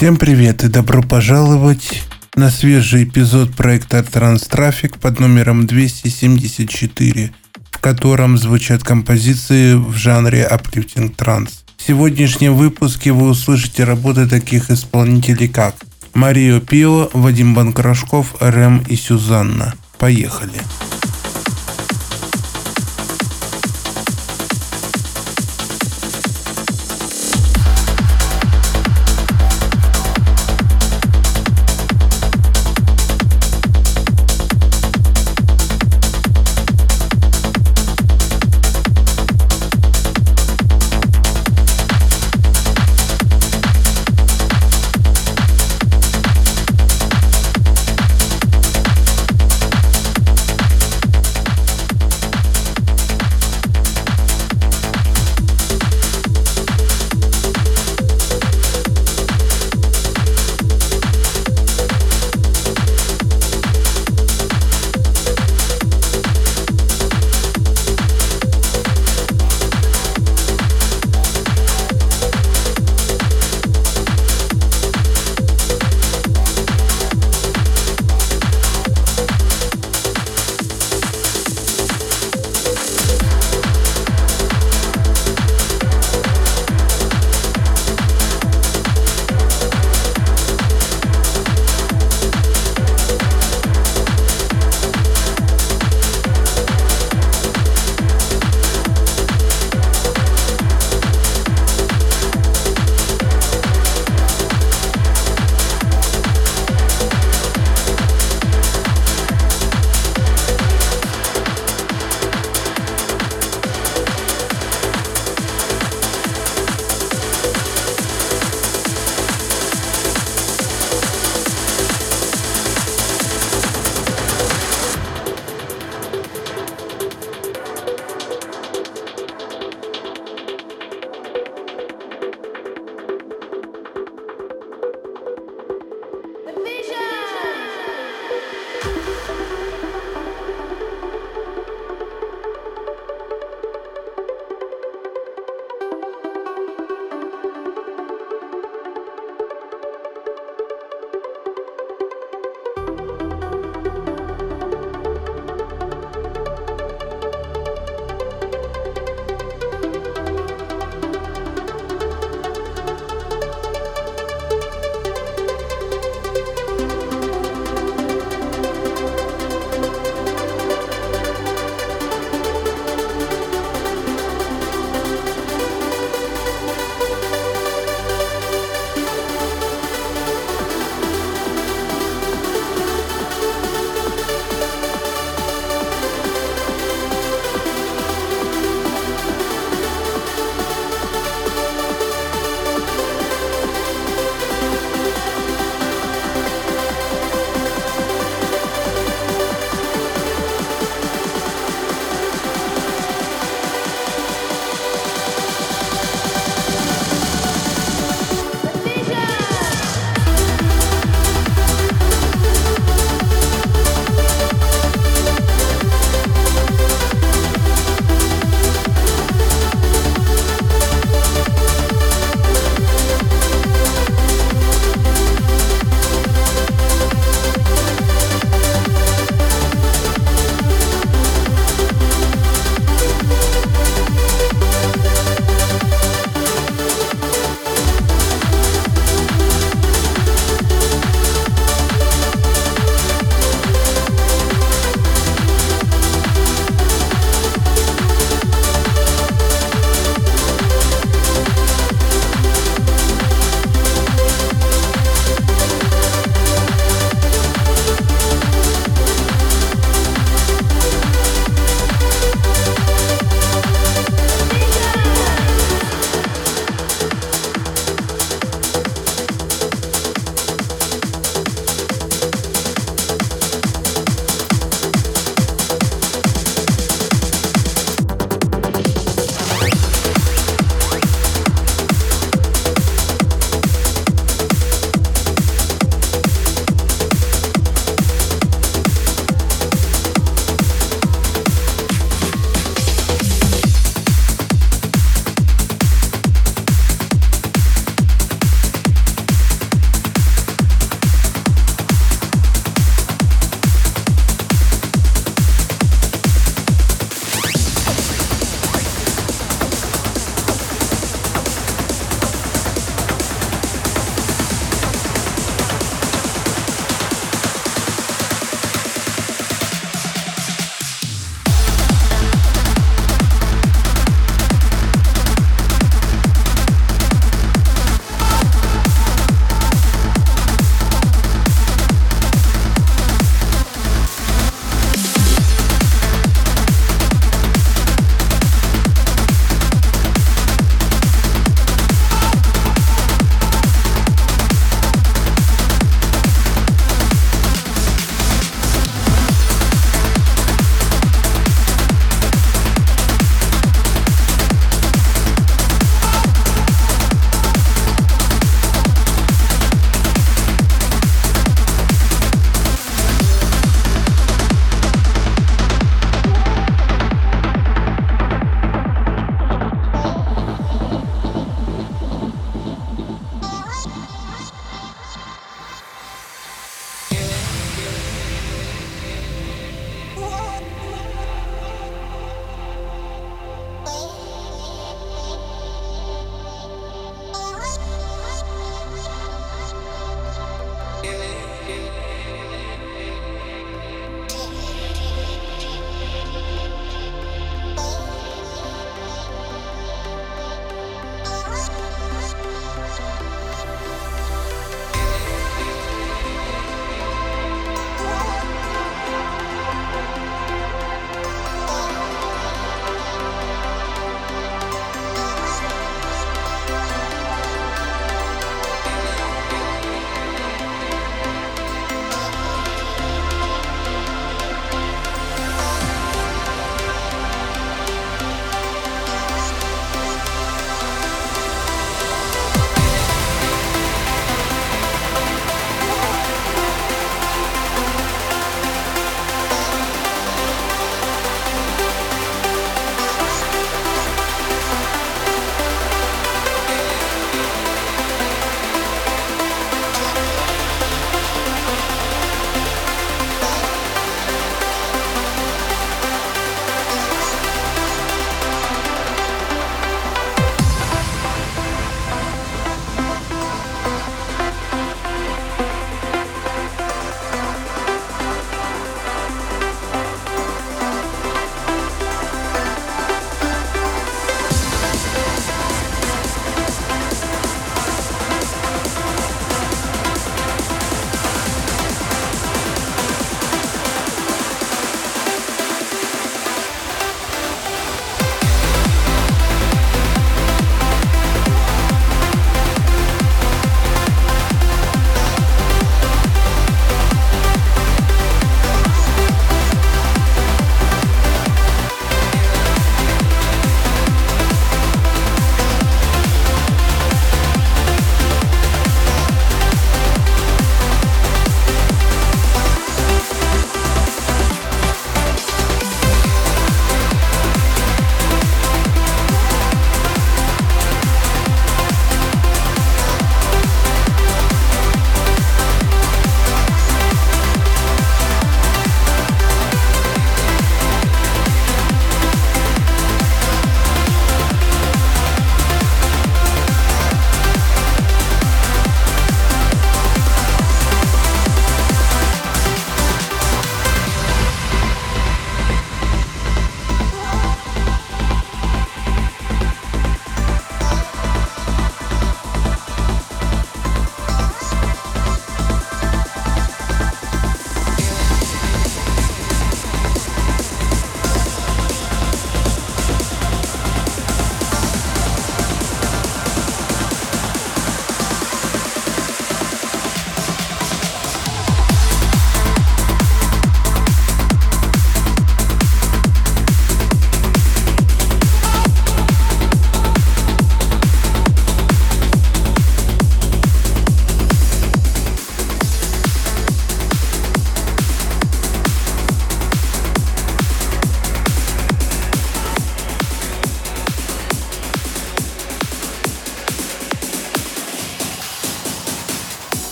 Всем привет и добро пожаловать на свежий эпизод проекта Транстрафик под номером 274, в котором звучат композиции в жанре Uplifting Транс. В сегодняшнем выпуске вы услышите работы таких исполнителей как Марио Пио, Вадим Банкрашков, Рэм и Сюзанна. Поехали! Поехали!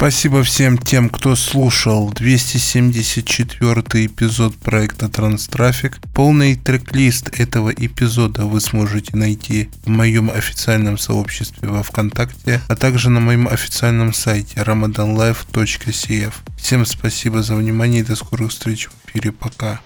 Спасибо всем тем, кто слушал 274 эпизод проекта Транстрафик. Полный трек-лист этого эпизода вы сможете найти в моем официальном сообществе во Вконтакте, а также на моем официальном сайте ramadanlife.cf. Всем спасибо за внимание и до скорых встреч в эфире. Пока.